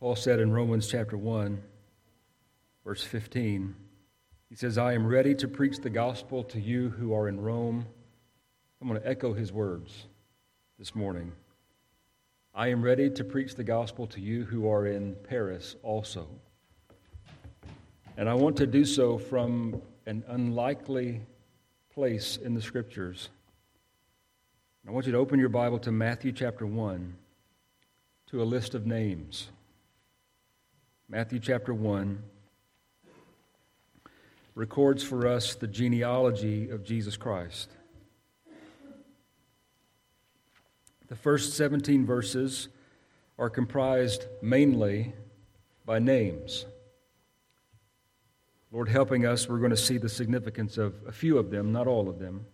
Paul said in Romans chapter 1, verse 15, he says, I am ready to preach the gospel to you who are in Rome. I'm going to echo his words this morning. I am ready to preach the gospel to you who are in Paris also. And I want to do so from an unlikely place in the scriptures. I want you to open your Bible to Matthew chapter 1 to a list of names. Matthew chapter 1 records for us the genealogy of Jesus Christ. The first 17 verses are comprised mainly by names. Lord, helping us, we're going to see the significance of a few of them, not all of them,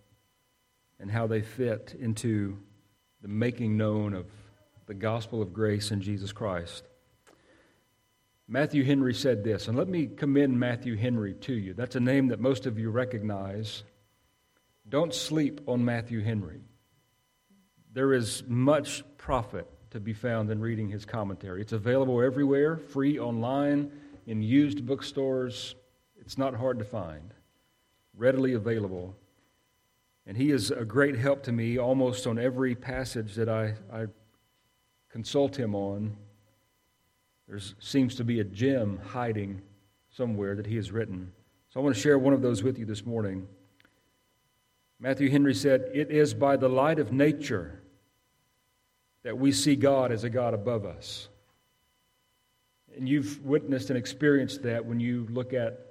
and how they fit into the making known of the gospel of grace in Jesus Christ. Matthew Henry said this, and let me commend Matthew Henry to you. That's a name that most of you recognize. Don't sleep on Matthew Henry. There is much profit to be found in reading his commentary. It's available everywhere, free online, in used bookstores. It's not hard to find, readily available. And he is a great help to me almost on every passage that I, I consult him on there seems to be a gem hiding somewhere that he has written. So I want to share one of those with you this morning. Matthew Henry said, It is by the light of nature that we see God as a God above us. And you've witnessed and experienced that when you look at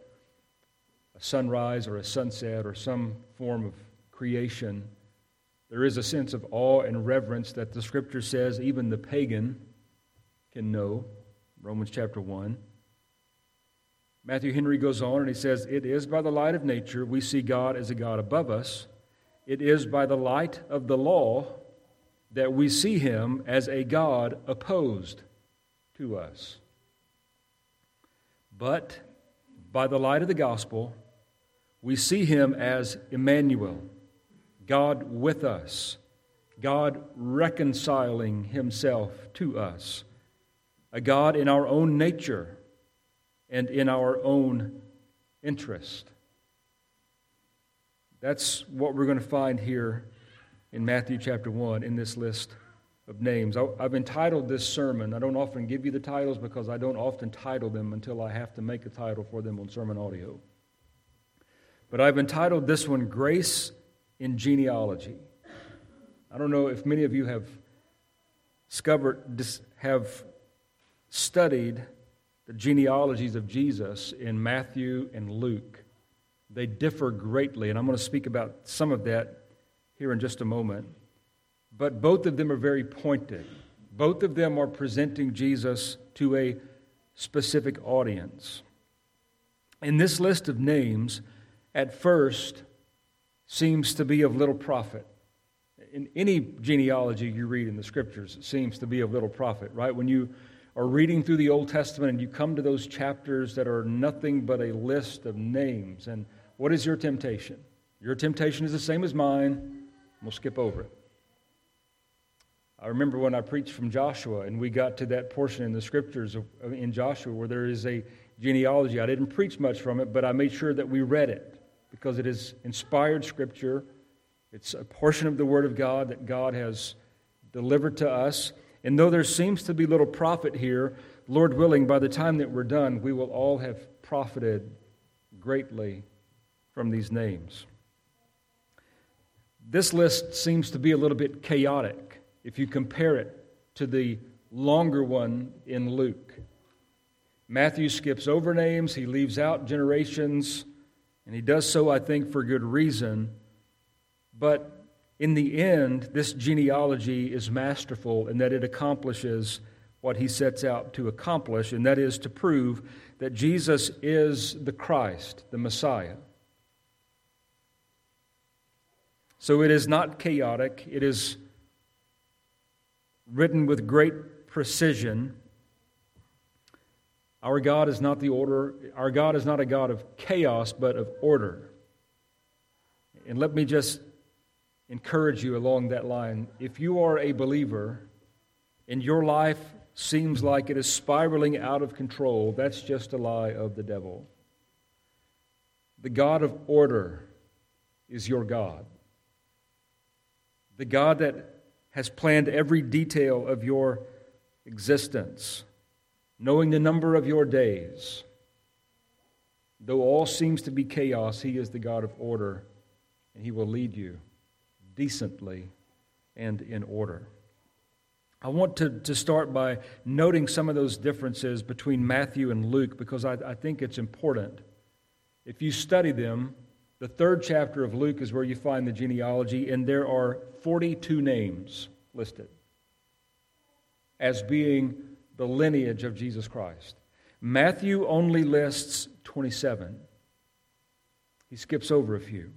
a sunrise or a sunset or some form of creation. There is a sense of awe and reverence that the scripture says even the pagan can know. Romans chapter 1. Matthew Henry goes on and he says, It is by the light of nature we see God as a God above us. It is by the light of the law that we see him as a God opposed to us. But by the light of the gospel, we see him as Emmanuel, God with us, God reconciling himself to us a God in our own nature and in our own interest. That's what we're going to find here in Matthew chapter 1 in this list of names. I've entitled this sermon, I don't often give you the titles because I don't often title them until I have to make a title for them on sermon audio. But I've entitled this one Grace in Genealogy. I don't know if many of you have discovered, have studied the genealogies of Jesus in Matthew and Luke, they differ greatly, and I'm going to speak about some of that here in just a moment. But both of them are very pointed. Both of them are presenting Jesus to a specific audience. In this list of names, at first, seems to be of little profit. In any genealogy you read in the scriptures, it seems to be of little profit, right? When you are reading through the Old Testament and you come to those chapters that are nothing but a list of names. And what is your temptation? Your temptation is the same as mine. We'll skip over it. I remember when I preached from Joshua and we got to that portion in the scriptures of, in Joshua where there is a genealogy. I didn't preach much from it, but I made sure that we read it because it is inspired scripture. It's a portion of the Word of God that God has delivered to us. And though there seems to be little profit here, Lord willing, by the time that we're done, we will all have profited greatly from these names. This list seems to be a little bit chaotic if you compare it to the longer one in Luke. Matthew skips over names, he leaves out generations, and he does so, I think, for good reason. But in the end, this genealogy is masterful in that it accomplishes what he sets out to accomplish, and that is to prove that Jesus is the Christ, the Messiah. So it is not chaotic, it is written with great precision. Our God is not the order, our God is not a God of chaos, but of order. And let me just encourage you along that line. If you are a believer and your life seems like it is spiraling out of control, that's just a lie of the devil. The God of order is your God. The God that has planned every detail of your existence, knowing the number of your days. Though all seems to be chaos, He is the God of order, and He will lead you decently and in order. I want to, to start by noting some of those differences between Matthew and Luke because I, I think it's important. If you study them, the third chapter of Luke is where you find the genealogy, and there are 42 names listed as being the lineage of Jesus Christ. Matthew only lists 27, he skips over a few.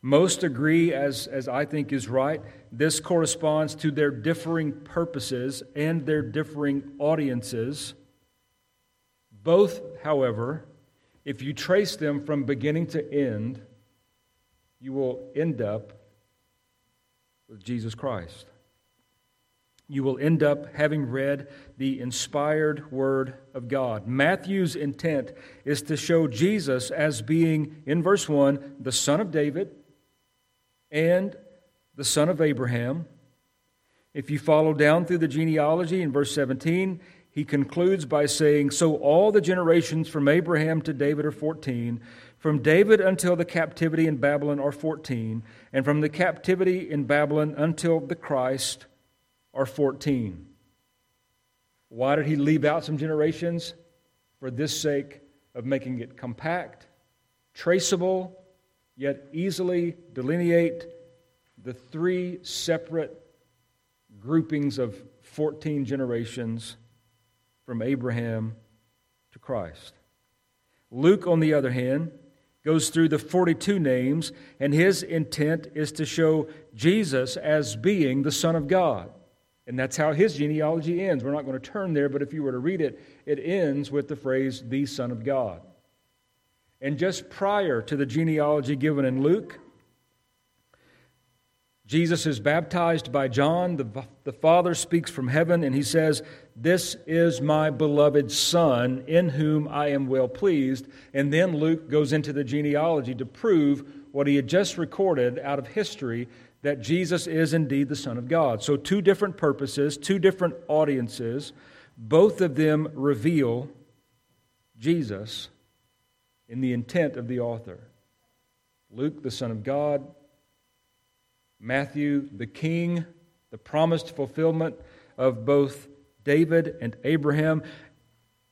Most agree, as, as I think is right, this corresponds to their differing purposes and their differing audiences. Both, however, if you trace them from beginning to end, you will end up with Jesus Christ. You will end up having read the inspired Word of God. Matthew's intent is to show Jesus as being, in verse 1, the Son of David and the son of Abraham. If you follow down through the genealogy in verse 17, he concludes by saying, So all the generations from Abraham to David are 14, from David until the captivity in Babylon are 14, and from the captivity in Babylon until the Christ are 14. Why did he leave out some generations? For this sake of making it compact, traceable, yet easily delineate the three separate groupings of 14 generations from Abraham to Christ. Luke, on the other hand, goes through the 42 names, and his intent is to show Jesus as being the Son of God. And that's how his genealogy ends. We're not going to turn there, but if you were to read it, it ends with the phrase, the Son of God. And just prior to the genealogy given in Luke, Jesus is baptized by John. The, the Father speaks from heaven, and he says, This is my beloved Son, in whom I am well pleased. And then Luke goes into the genealogy to prove what he had just recorded out of history that Jesus is indeed the Son of God. So, two different purposes, two different audiences, both of them reveal Jesus in the intent of the author. Luke, the Son of God, Matthew, the King, the promised fulfillment of both David and Abraham.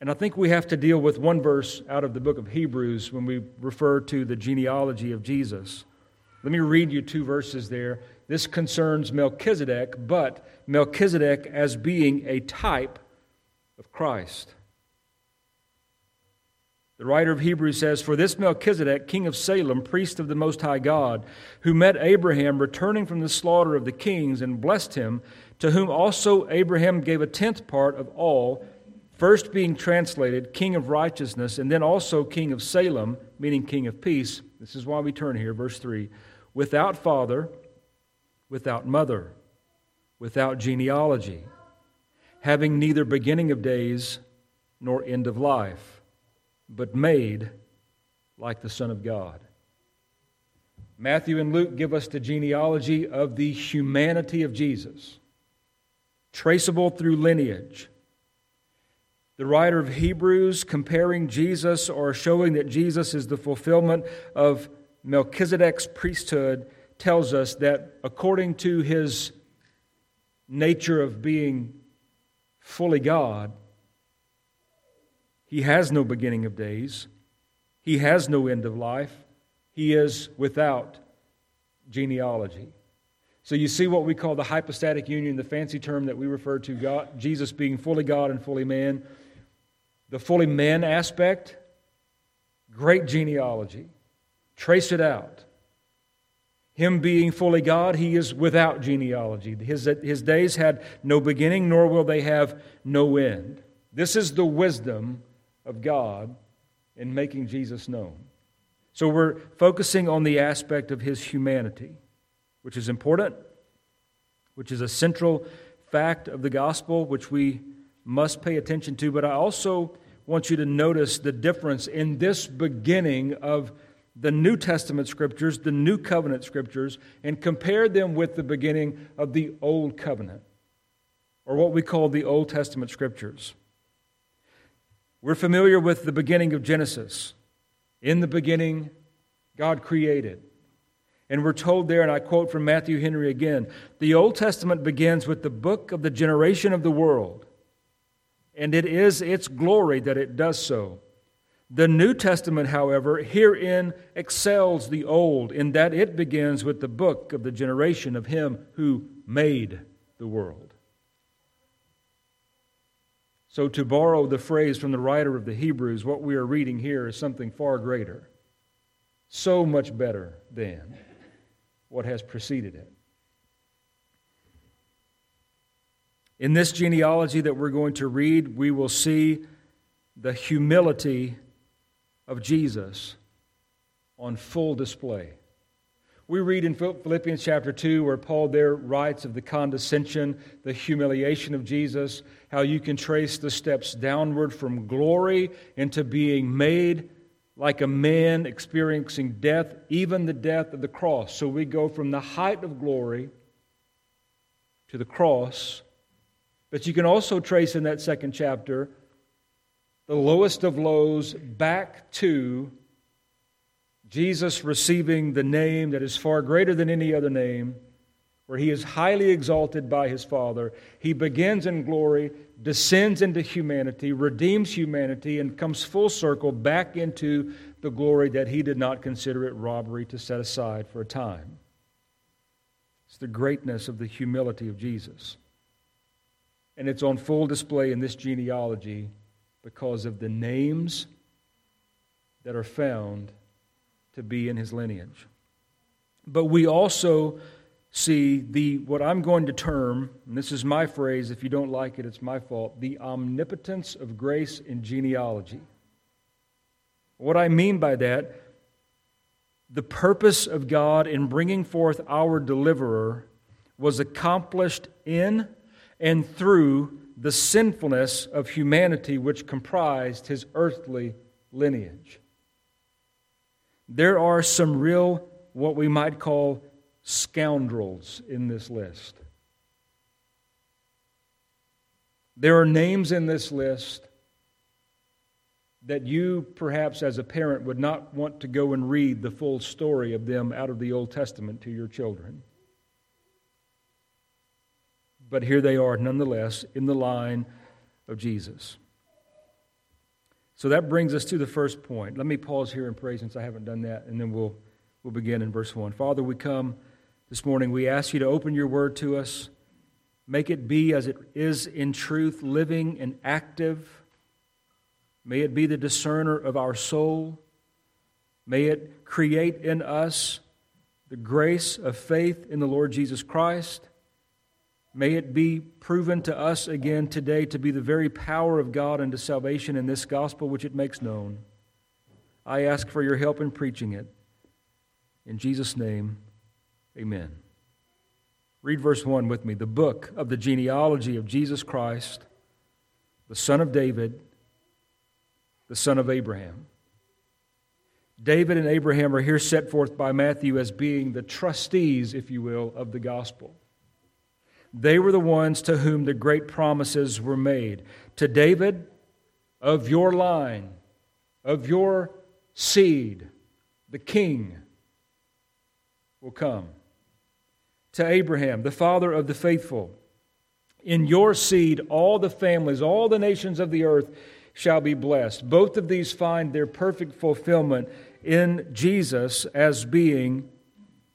And I think we have to deal with one verse out of the book of Hebrews when we refer to the genealogy of Jesus. Let me read you two verses there. This concerns Melchizedek, but Melchizedek as being a type of Christ. The writer of Hebrews says, For this Melchizedek, king of Salem, priest of the Most High God, who met Abraham returning from the slaughter of the kings and blessed him, to whom also Abraham gave a tenth part of all, first being translated king of righteousness, and then also king of Salem, meaning king of peace. This is why we turn here, verse 3 without father, without mother, without genealogy, having neither beginning of days nor end of life but made like the Son of God. Matthew and Luke give us the genealogy of the humanity of Jesus, traceable through lineage. The writer of Hebrews, comparing Jesus or showing that Jesus is the fulfillment of Melchizedek's priesthood, tells us that according to his nature of being fully God, he has no beginning of days. He has no end of life. He is without genealogy. So you see what we call the hypostatic union, the fancy term that we refer to God, Jesus being fully God and fully man. The fully man aspect, great genealogy. Trace it out. Him being fully God, he is without genealogy. His, his days had no beginning, nor will they have no end. This is the wisdom of God in making Jesus known. So we're focusing on the aspect of his humanity, which is important, which is a central fact of the gospel, which we must pay attention to, but I also want you to notice the difference in this beginning of the New Testament scriptures, the New Covenant scriptures, and compare them with the beginning of the Old Covenant, or what we call the Old Testament scriptures. We're familiar with the beginning of Genesis. In the beginning, God created. And we're told there, and I quote from Matthew Henry again the Old Testament begins with the book of the generation of the world, and it is its glory that it does so. The New Testament, however, herein excels the Old in that it begins with the book of the generation of Him who made the world. So, to borrow the phrase from the writer of the Hebrews, what we are reading here is something far greater, so much better than what has preceded it. In this genealogy that we're going to read, we will see the humility of Jesus on full display. We read in Philippians chapter 2 where Paul there writes of the condescension, the humiliation of Jesus, how you can trace the steps downward from glory into being made like a man experiencing death, even the death of the cross. So we go from the height of glory to the cross. But you can also trace in that second chapter the lowest of lows back to Jesus receiving the name that is far greater than any other name, where he is highly exalted by his Father. He begins in glory, descends into humanity, redeems humanity, and comes full circle back into the glory that he did not consider it robbery to set aside for a time. It's the greatness of the humility of Jesus. And it's on full display in this genealogy because of the names that are found to be in his lineage. But we also see the what I'm going to term, and this is my phrase, if you don't like it, it's my fault, the omnipotence of grace in genealogy. What I mean by that, the purpose of God in bringing forth our deliverer was accomplished in and through the sinfulness of humanity which comprised his earthly lineage. There are some real, what we might call scoundrels in this list. There are names in this list that you, perhaps as a parent, would not want to go and read the full story of them out of the Old Testament to your children. But here they are, nonetheless, in the line of Jesus. So that brings us to the first point. Let me pause here and pray since I haven't done that, and then we'll, we'll begin in verse 1. Father, we come this morning. We ask you to open your word to us. Make it be as it is in truth, living and active. May it be the discerner of our soul. May it create in us the grace of faith in the Lord Jesus Christ. May it be proven to us again today to be the very power of God unto salvation in this gospel which it makes known. I ask for your help in preaching it. In Jesus' name, amen. Read verse 1 with me. The book of the genealogy of Jesus Christ, the son of David, the son of Abraham. David and Abraham are here set forth by Matthew as being the trustees, if you will, of the gospel. They were the ones to whom the great promises were made. To David, of your line, of your seed, the king will come. To Abraham, the father of the faithful, in your seed, all the families, all the nations of the earth shall be blessed. Both of these find their perfect fulfillment in Jesus as being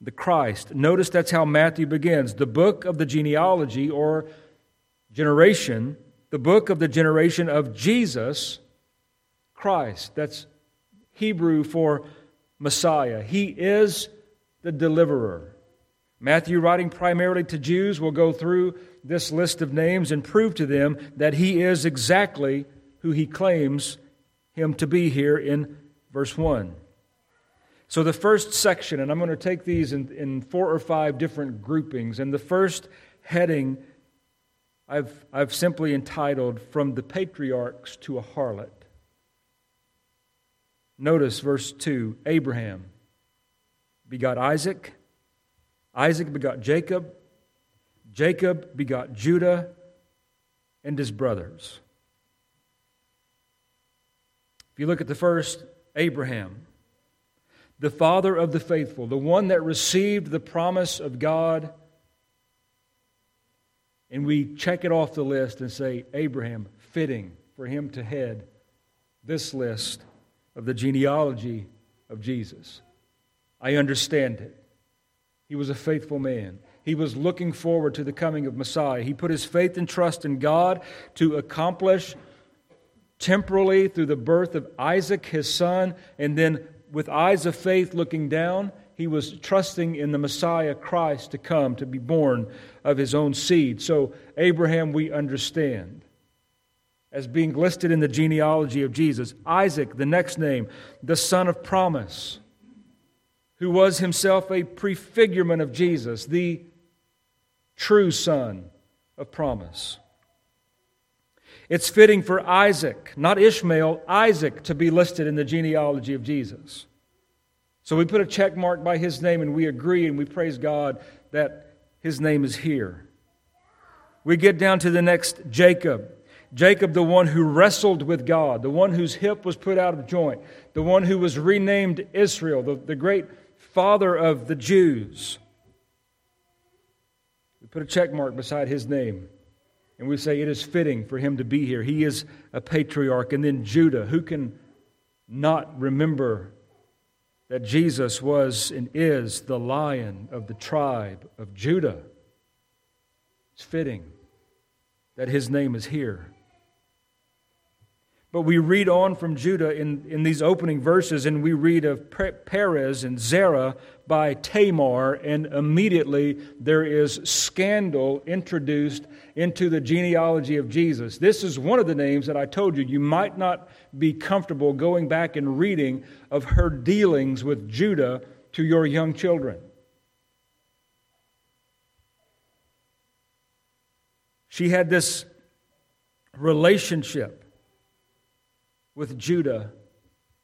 the Christ. Notice that's how Matthew begins. The book of the genealogy or generation, the book of the generation of Jesus Christ. That's Hebrew for Messiah. He is the deliverer. Matthew, writing primarily to Jews, will go through this list of names and prove to them that he is exactly who he claims him to be here in verse 1. So, the first section, and I'm going to take these in, in four or five different groupings, and the first heading I've, I've simply entitled From the Patriarchs to a Harlot. Notice verse 2 Abraham begot Isaac, Isaac begot Jacob, Jacob begot Judah and his brothers. If you look at the first, Abraham, the father of the faithful, the one that received the promise of God, and we check it off the list and say, Abraham, fitting for him to head this list of the genealogy of Jesus. I understand it. He was a faithful man. He was looking forward to the coming of Messiah. He put his faith and trust in God to accomplish temporally through the birth of Isaac, his son, and then with eyes of faith looking down, he was trusting in the Messiah Christ to come, to be born of his own seed. So, Abraham, we understand as being listed in the genealogy of Jesus. Isaac, the next name, the son of promise, who was himself a prefigurement of Jesus, the true son of promise. It's fitting for Isaac, not Ishmael, Isaac, to be listed in the genealogy of Jesus. So we put a check mark by his name and we agree and we praise God that his name is here. We get down to the next Jacob. Jacob, the one who wrestled with God, the one whose hip was put out of joint, the one who was renamed Israel, the, the great father of the Jews. We put a check mark beside his name. And we say it is fitting for him to be here. He is a patriarch. And then Judah, who can not remember that Jesus was and is the lion of the tribe of Judah? It's fitting that his name is here. But we read on from Judah in, in these opening verses, and we read of Perez and Zerah by Tamar, and immediately there is scandal introduced into the genealogy of Jesus. This is one of the names that I told you you might not be comfortable going back and reading of her dealings with Judah to your young children. She had this relationship with Judah,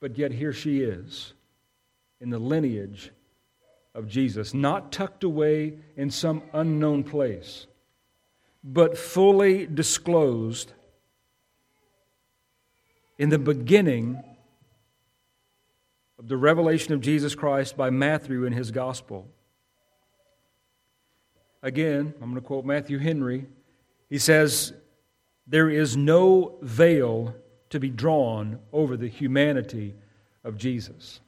but yet here she is in the lineage of Jesus, not tucked away in some unknown place, but fully disclosed in the beginning of the revelation of Jesus Christ by Matthew in his gospel. Again, I'm going to quote Matthew Henry. He says, There is no veil to be drawn over the humanity of Jesus.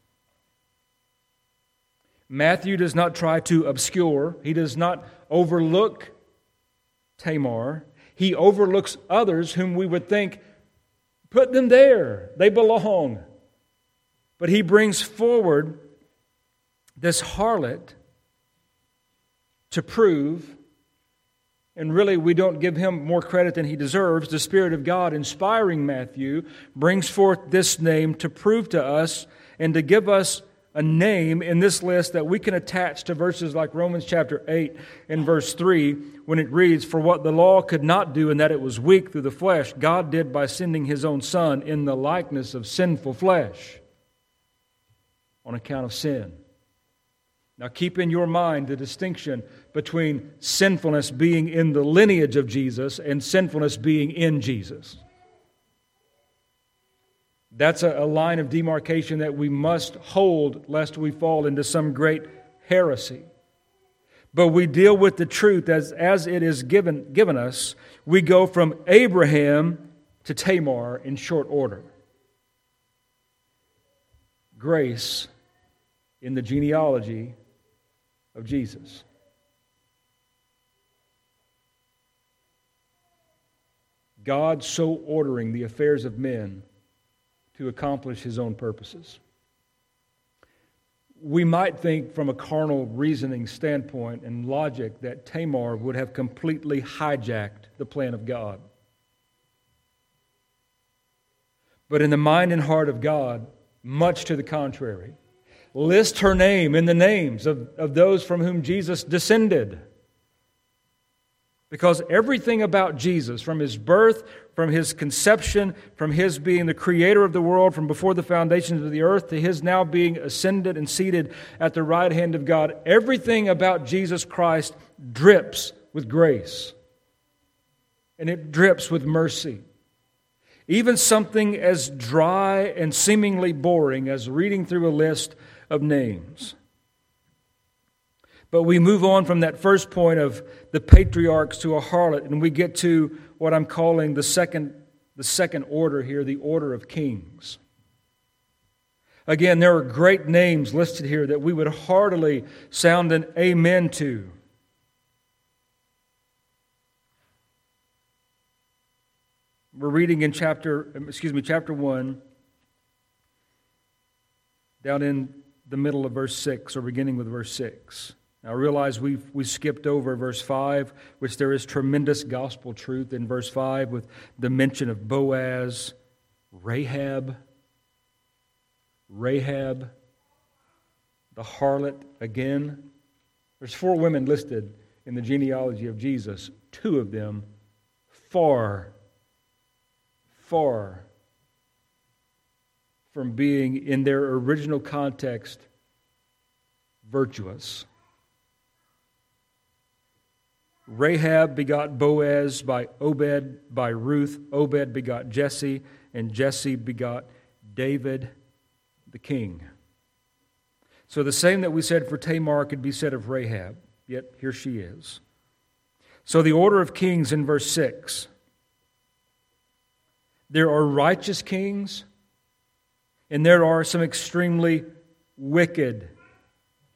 Matthew does not try to obscure, he does not overlook Tamar. He overlooks others whom we would think, put them there, they belong. But he brings forward this harlot to prove and really we don't give him more credit than he deserves. The Spirit of God, inspiring Matthew, brings forth this name to prove to us and to give us a name in this list that we can attach to verses like Romans chapter 8 and verse 3 when it reads, For what the law could not do in that it was weak through the flesh, God did by sending his own Son in the likeness of sinful flesh on account of sin. Now keep in your mind the distinction between sinfulness being in the lineage of Jesus and sinfulness being in Jesus. That's a, a, line of demarcation that we must hold lest we fall into some great heresy. But we deal with the truth as, as it is given, given us. We go from Abraham to Tamar in short order. Grace in the genealogy of Jesus. God so ordering the affairs of men to accomplish his own purposes. We might think from a carnal reasoning standpoint and logic that Tamar would have completely hijacked the plan of God. But in the mind and heart of God, much to the contrary. List her name in the names of, of those from whom Jesus descended. Because everything about Jesus, from his birth, from his conception, from his being the creator of the world, from before the foundations of the earth, to his now being ascended and seated at the right hand of God, everything about Jesus Christ drips with grace. And it drips with mercy. Even something as dry and seemingly boring as reading through a list of names. But we move on from that first point of the patriarchs to a harlot, and we get to what I'm calling the second, the second order here, the order of kings. Again, there are great names listed here that we would heartily sound an amen to. We're reading in chapter, excuse me, chapter 1, down in the middle of verse 6, or beginning with verse 6. Now, I realize we we skipped over verse 5, which there is tremendous gospel truth in verse 5 with the mention of Boaz, Rahab, Rahab, the harlot again. There's four women listed in the genealogy of Jesus, two of them far, far from being in their original context virtuous. Rahab begot Boaz by Obed by Ruth. Obed begot Jesse, and Jesse begot David the king. So the same that we said for Tamar could be said of Rahab, yet here she is. So the order of kings in verse 6 there are righteous kings, and there are some extremely wicked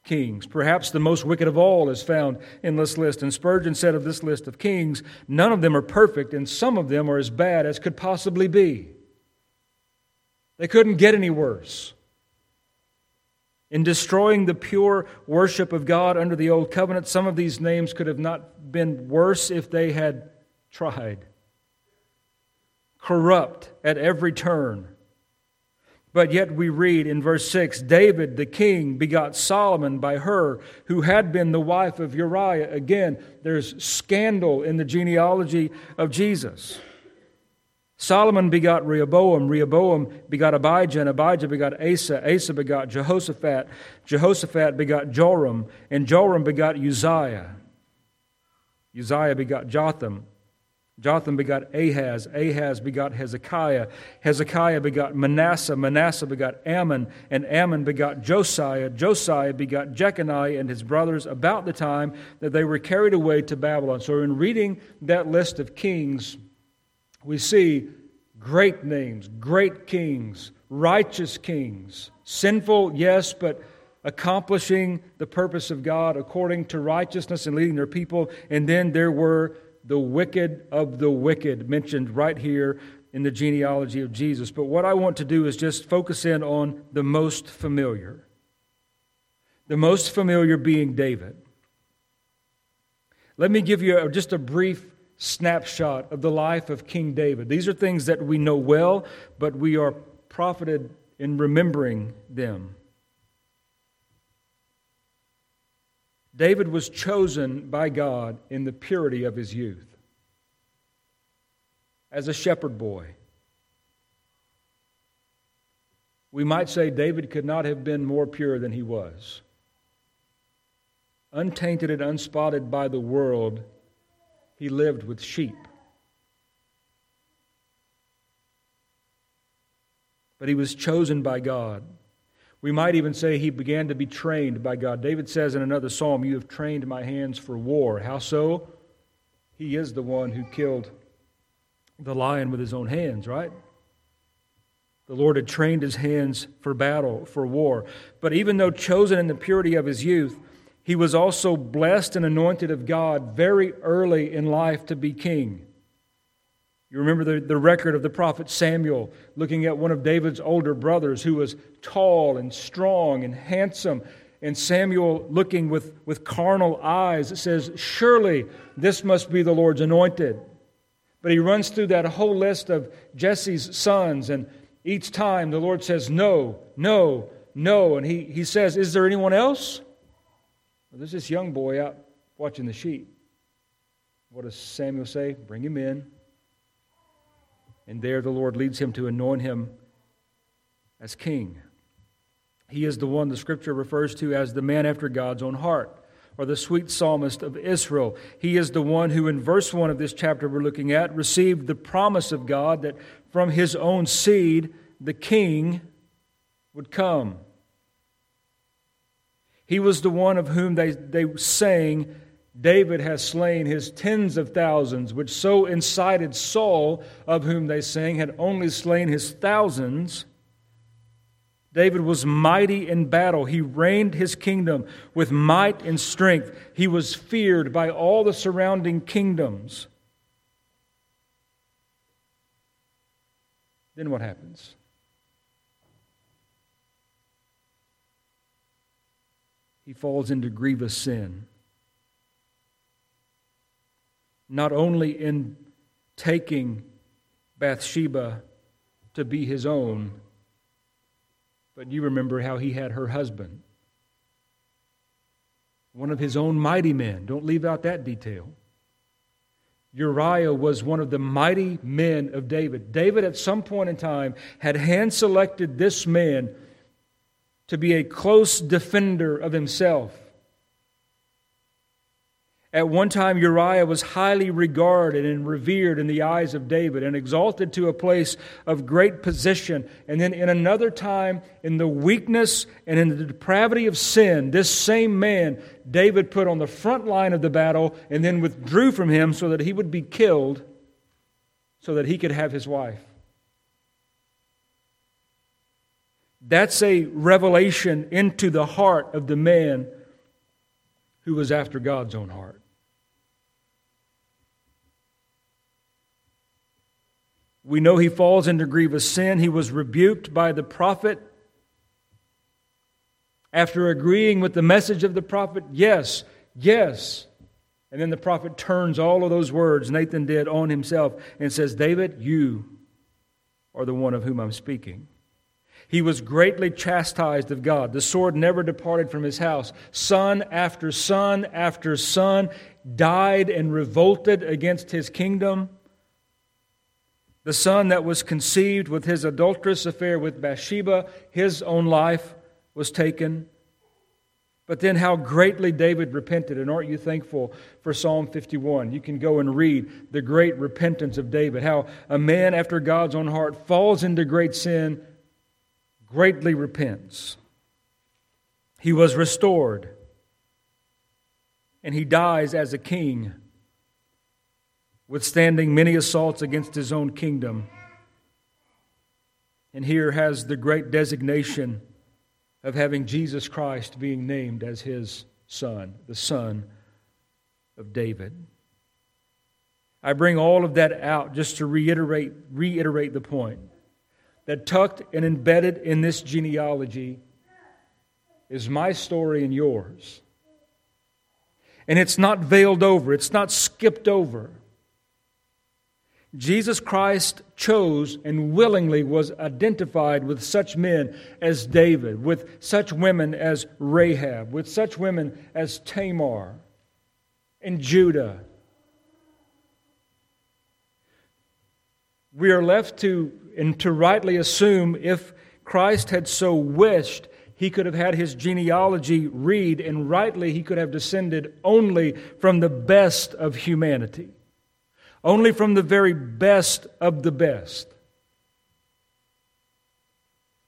kings. Perhaps the most wicked of all is found in this list. And Spurgeon said of this list of kings, none of them are perfect, and some of them are as bad as could possibly be. They couldn't get any worse. In destroying the pure worship of God under the Old Covenant, some of these names could have not been worse if they had tried. Corrupt at every turn but yet we read in verse 6 David the king begot Solomon by her who had been the wife of Uriah. Again, there's scandal in the genealogy of Jesus. Solomon begot Rehoboam. Rehoboam begot Abijah, and Abijah begot Asa. Asa begot Jehoshaphat. Jehoshaphat begot Joram, and Joram begot Uzziah. Uzziah begot Jotham. Jotham begot Ahaz. Ahaz begot Hezekiah. Hezekiah begot Manasseh. Manasseh begot Amon. And Amon begot Josiah. Josiah begot Jeconiah and his brothers about the time that they were carried away to Babylon. So, in reading that list of kings, we see great names, great kings, righteous kings. Sinful, yes, but accomplishing the purpose of God according to righteousness and leading their people. And then there were the wicked of the wicked mentioned right here in the genealogy of Jesus. But what I want to do is just focus in on the most familiar. The most familiar being David. Let me give you just a brief snapshot of the life of King David. These are things that we know well, but we are profited in remembering them. David was chosen by God in the purity of his youth as a shepherd boy. We might say David could not have been more pure than he was. Untainted and unspotted by the world, he lived with sheep. But he was chosen by God. We might even say he began to be trained by God. David says in another psalm, You have trained my hands for war. How so? He is the one who killed the lion with his own hands, right? The Lord had trained his hands for battle, for war. But even though chosen in the purity of his youth, he was also blessed and anointed of God very early in life to be king. You remember the, the record of the prophet Samuel looking at one of David's older brothers who was tall and strong and handsome. And Samuel looking with, with carnal eyes, it says, Surely this must be the Lord's anointed. But he runs through that whole list of Jesse's sons, and each time the Lord says, No, no, no. And he, he says, Is there anyone else? Well, there's this young boy out watching the sheep. what does Samuel say? Bring him in. And there the Lord leads him to anoint him as king. He is the one the scripture refers to as the man after God's own heart, or the sweet psalmist of Israel. He is the one who, in verse 1 of this chapter we're looking at, received the promise of God that from his own seed the king would come. He was the one of whom they, they sang, David has slain his tens of thousands, which so incited Saul, of whom they sang, had only slain his thousands. David was mighty in battle. He reigned his kingdom with might and strength. He was feared by all the surrounding kingdoms. Then what happens? He falls into grievous sin not only in taking Bathsheba to be his own, but you remember how he had her husband, one of his own mighty men. Don't leave out that detail. Uriah was one of the mighty men of David. David, at some point in time, had hand selected this man to be a close defender of himself. At one time, Uriah was highly regarded and revered in the eyes of David and exalted to a place of great position. And then, in another time, in the weakness and in the depravity of sin, this same man David put on the front line of the battle and then withdrew from him so that he would be killed so that he could have his wife. That's a revelation into the heart of the man who was after God's own heart. We know he falls into grievous sin. He was rebuked by the prophet. After agreeing with the message of the prophet, yes, yes. And then the prophet turns all of those words Nathan did on himself and says, David, you are the one of whom I'm speaking. He was greatly chastised of God. The sword never departed from his house. Son after son after son died and revolted against his kingdom. The son that was conceived with his adulterous affair with Bathsheba, his own life was taken. But then, how greatly David repented. And aren't you thankful for Psalm 51? You can go and read the great repentance of David. How a man after God's own heart falls into great sin, greatly repents. He was restored, and he dies as a king withstanding many assaults against his own kingdom. And here has the great designation of having Jesus Christ being named as his son, the son of David. I bring all of that out just to reiterate, reiterate the point that tucked and embedded in this genealogy is my story and yours. And it's not veiled over, it's not skipped over. Jesus Christ chose and willingly was identified with such men as David, with such women as Rahab, with such women as Tamar and Judah. We are left to, and to rightly assume if Christ had so wished, he could have had his genealogy read, and rightly he could have descended only from the best of humanity only from the very best of the best.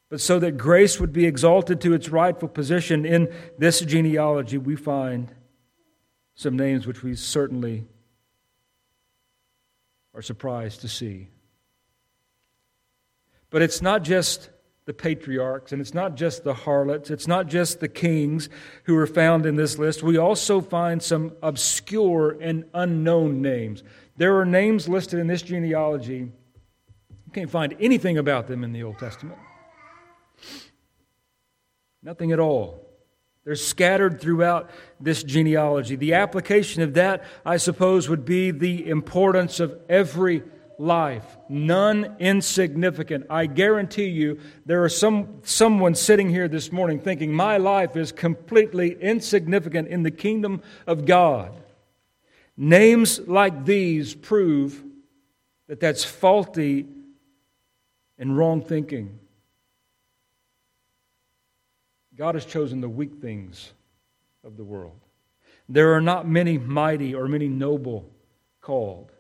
But so that grace would be exalted to its rightful position in this genealogy, we find some names which we certainly are surprised to see. But it's not just the patriarchs, and it's not just the harlots, it's not just the kings who are found in this list. We also find some obscure and unknown names. There are names listed in this genealogy. You can't find anything about them in the Old Testament. Nothing at all. They're scattered throughout this genealogy. The application of that, I suppose, would be the importance of every life, none insignificant. I guarantee you there are some someone sitting here this morning thinking my life is completely insignificant in the kingdom of God. Names like these prove that that's faulty and wrong thinking. God has chosen the weak things of the world. There are not many mighty or many noble called.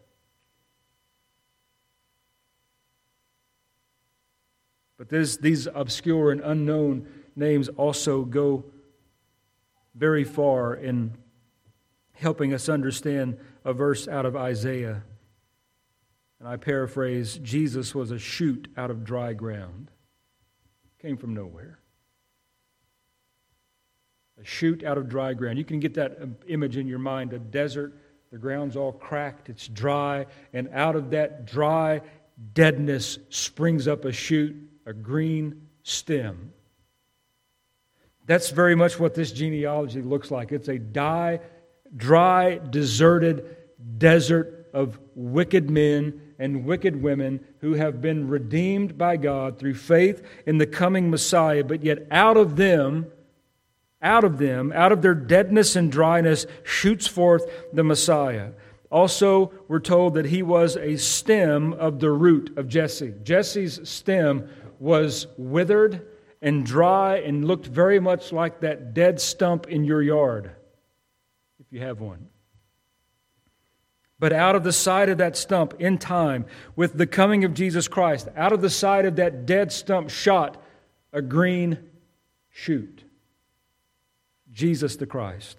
But this, these obscure and unknown names also go very far in helping us understand a verse out of Isaiah. And I paraphrase Jesus was a shoot out of dry ground, came from nowhere. A shoot out of dry ground. You can get that image in your mind a desert, the ground's all cracked, it's dry, and out of that dry deadness springs up a shoot, a green stem. That's very much what this genealogy looks like. It's a die, dry, deserted desert of wicked men and wicked women who have been redeemed by God through faith in the coming Messiah, but yet out of them, out of them, out of their deadness and dryness, shoots forth the Messiah. Also, we're told that he was a stem of the root of Jesse. Jesse's stem was withered and dry and looked very much like that dead stump in your yard, if you have one. But out of the side of that stump, in time, with the coming of Jesus Christ, out of the side of that dead stump shot a green shoot Jesus the Christ.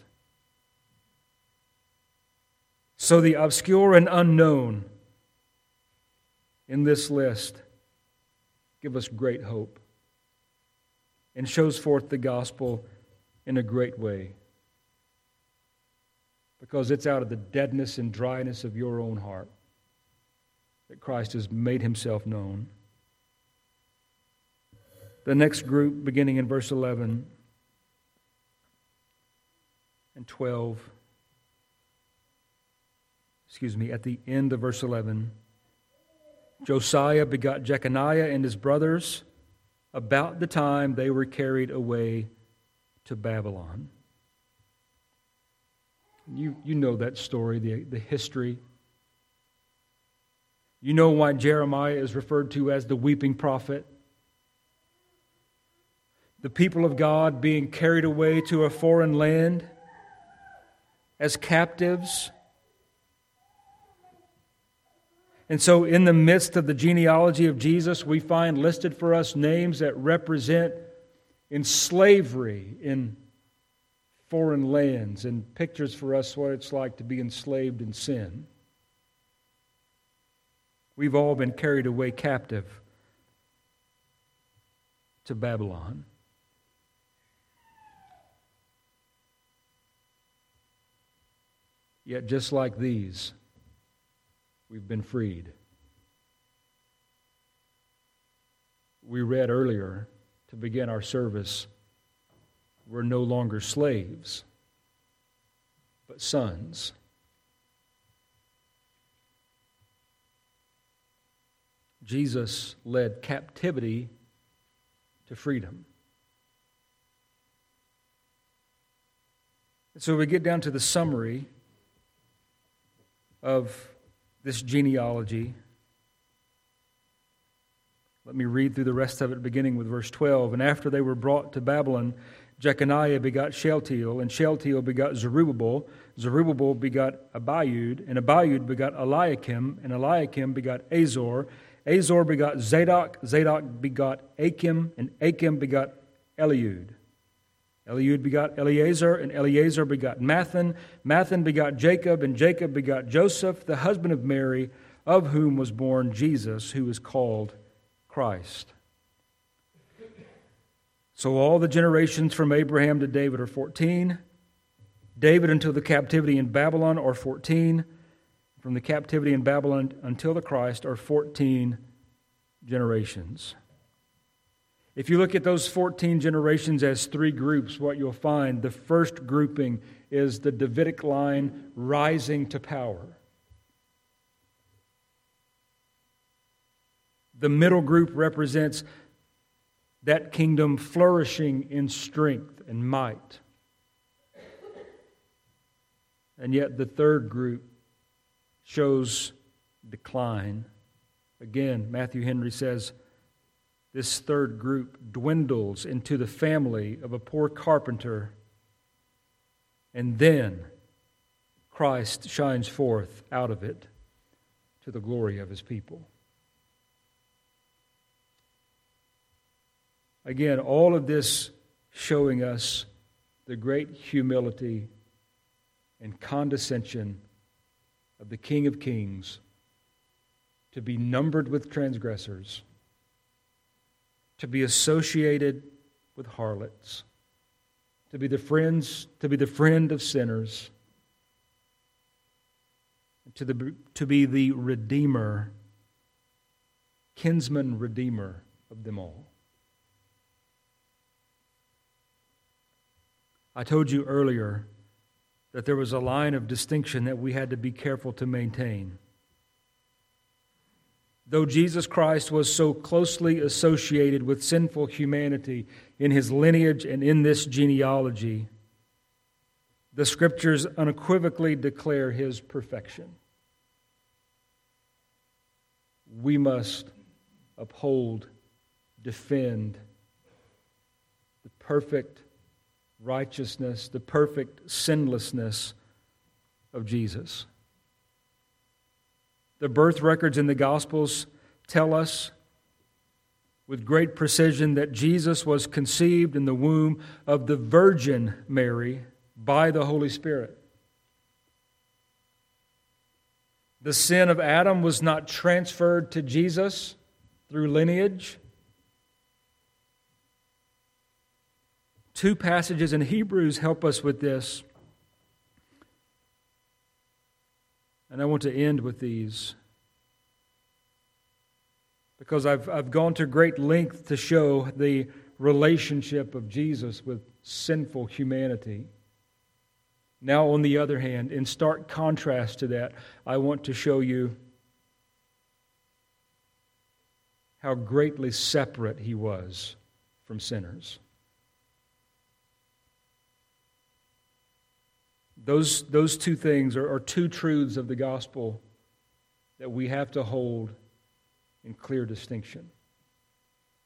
So the obscure and unknown in this list give us great hope and shows forth the gospel in a great way. Because it's out of the deadness and dryness of your own heart that Christ has made himself known. The next group, beginning in verse 11 and 12, excuse me, at the end of verse 11, Josiah begot Jeconiah and his brothers about the time they were carried away to Babylon. You, you know that story, the, the history. You know why Jeremiah is referred to as the weeping prophet. The people of God being carried away to a foreign land as captives And so, in the midst of the genealogy of Jesus, we find listed for us names that represent in slavery in foreign lands and pictures for us what it's like to be enslaved in sin. We've all been carried away captive to Babylon. Yet, just like these, We've been freed. We read earlier to begin our service, we're no longer slaves, but sons. Jesus led captivity to freedom. so we get down to the summary of this genealogy. Let me read through the rest of it, beginning with verse 12. And after they were brought to Babylon, Jeconiah begot Shealtiel, and Shealtiel begot Zerubbabel. Zerubbabel begot Abiud, and Abiud begot Eliakim, and Eliakim begot Azor. Azor begot Zadok, Zadok begot Achim, and Achim begot Eliud. Eliud begot Eleazar, and Eleazar begot Matthan. Matthan begot Jacob, and Jacob begot Joseph, the husband of Mary, of whom was born Jesus, who is called Christ. So all the generations from Abraham to David are 14. David until the captivity in Babylon are 14. From the captivity in Babylon until the Christ are 14 generations. If you look at those 14 generations as three groups, what you'll find the first grouping is the Davidic line rising to power. The middle group represents that kingdom flourishing in strength and might. And yet, the third group shows decline. Again, Matthew Henry says this third group dwindles into the family of a poor carpenter, and then Christ shines forth out of it to the glory of his people. Again, all of this showing us the great humility and condescension of the King of Kings to be numbered with transgressors, to be associated with harlots, to be the friends, to be the friend of sinners, to, the, to be the redeemer, kinsman redeemer of them all. I told you earlier that there was a line of distinction that we had to be careful to maintain. Though Jesus Christ was so closely associated with sinful humanity in his lineage and in this genealogy, the scriptures unequivocally declare his perfection. We must uphold, defend the perfect righteousness, the perfect sinlessness of Jesus. The birth records in the Gospels tell us with great precision that Jesus was conceived in the womb of the Virgin Mary by the Holy Spirit. The sin of Adam was not transferred to Jesus through lineage. Two passages in Hebrews help us with this. And I want to end with these because I've, I've gone to great length to show the relationship of Jesus with sinful humanity. Now, on the other hand, in stark contrast to that, I want to show you how greatly separate he was from sinners. Those, those two things are, are two truths of the gospel that we have to hold in clear distinction.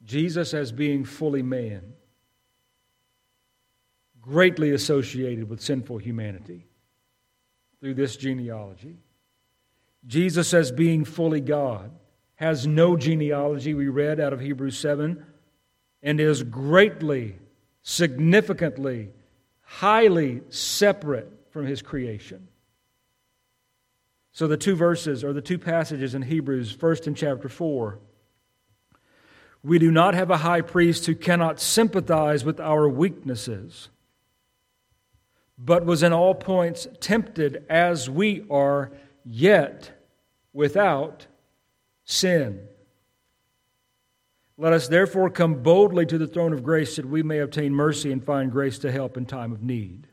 Jesus as being fully man, greatly associated with sinful humanity through this genealogy. Jesus as being fully God has no genealogy, we read out of Hebrews 7, and is greatly, significantly, highly separate from his creation. So the two verses or the two passages in Hebrews, first in chapter 4. We do not have a high priest who cannot sympathize with our weaknesses, but was in all points tempted as we are, yet without sin. Let us therefore come boldly to the throne of grace that we may obtain mercy and find grace to help in time of need.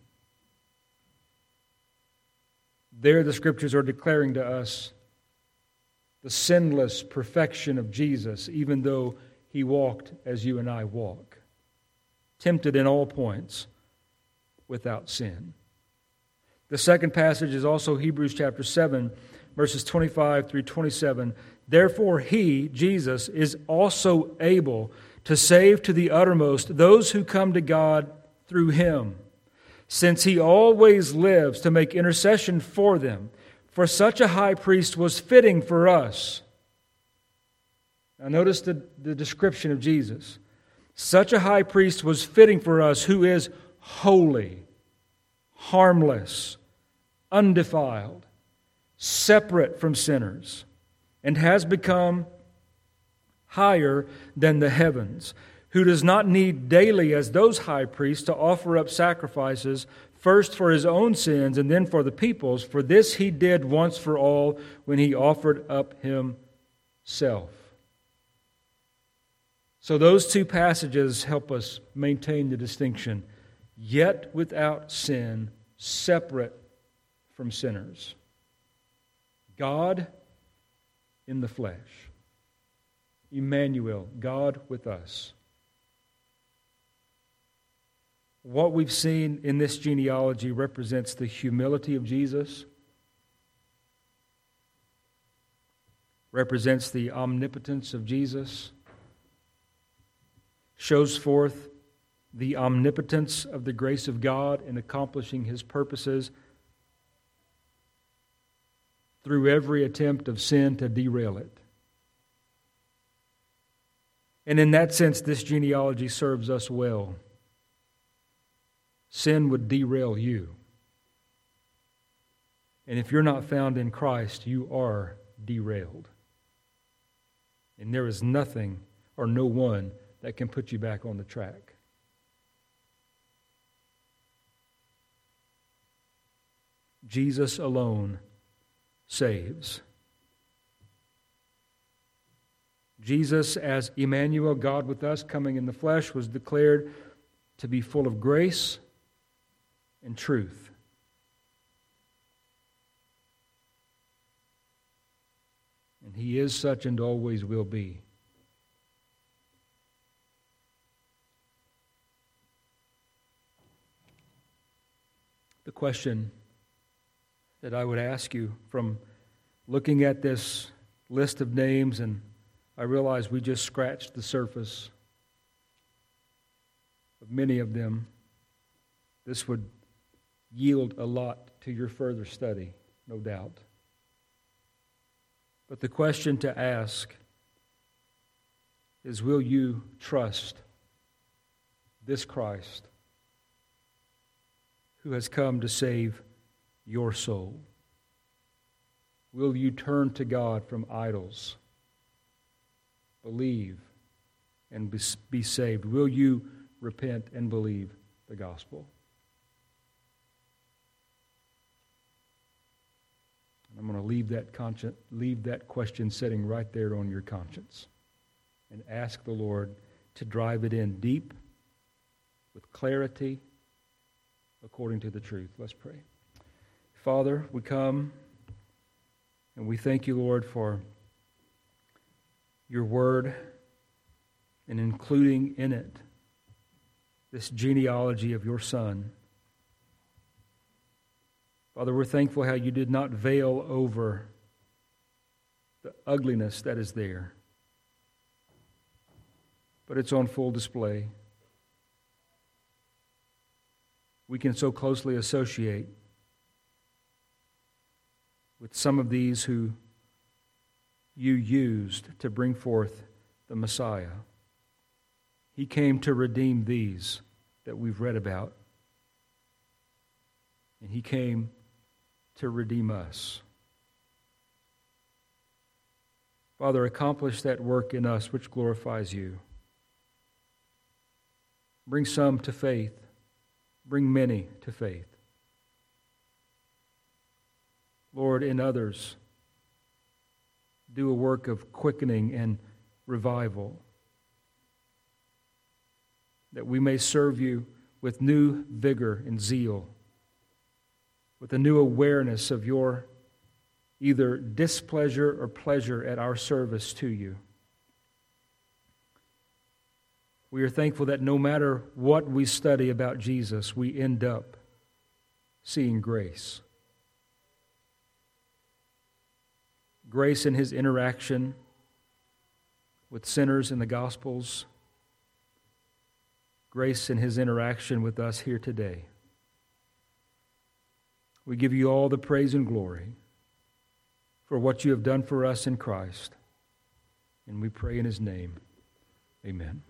There, the scriptures are declaring to us the sinless perfection of Jesus, even though he walked as you and I walk, tempted in all points without sin. The second passage is also Hebrews chapter 7, verses 25 through 27. Therefore, he, Jesus, is also able to save to the uttermost those who come to God through him since he always lives to make intercession for them. For such a high priest was fitting for us. Now, notice the, the description of Jesus. Such a high priest was fitting for us who is holy, harmless, undefiled, separate from sinners, and has become higher than the heavens who does not need daily, as those high priests, to offer up sacrifices, first for his own sins and then for the people's. For this he did once for all when he offered up himself. So, those two passages help us maintain the distinction, yet without sin, separate from sinners. God in the flesh. Emmanuel, God with us. What we've seen in this genealogy represents the humility of Jesus, represents the omnipotence of Jesus, shows forth the omnipotence of the grace of God in accomplishing his purposes through every attempt of sin to derail it. And in that sense, this genealogy serves us well. Sin would derail you. And if you're not found in Christ, you are derailed. And there is nothing or no one that can put you back on the track. Jesus alone saves. Jesus, as Emmanuel, God with us, coming in the flesh, was declared to be full of grace and truth. And he is such and always will be. The question that I would ask you from looking at this list of names and I realize we just scratched the surface of many of them. This would yield a lot to your further study, no doubt. But the question to ask is will you trust this Christ who has come to save your soul? Will you turn to God from idols? believe and be saved? Will you repent and believe the gospel? I'm going to leave that, leave that question sitting right there on your conscience and ask the Lord to drive it in deep with clarity according to the truth. Let's pray. Father, we come and we thank you, Lord, for your word and including in it this genealogy of your son. Father, we're thankful how you did not veil over the ugliness that is there, but it's on full display. We can so closely associate with some of these who you used to bring forth the Messiah. He came to redeem these that we've read about. And He came to redeem us. Father, accomplish that work in us which glorifies you. Bring some to faith, bring many to faith. Lord, in others, do a work of quickening and revival. That we may serve you with new vigor and zeal, with a new awareness of your either displeasure or pleasure at our service to you. We are thankful that no matter what we study about Jesus, we end up seeing grace. grace in his interaction with sinners in the Gospels, grace in his interaction with us here today. We give you all the praise and glory for what you have done for us in Christ. And we pray in his name. Amen.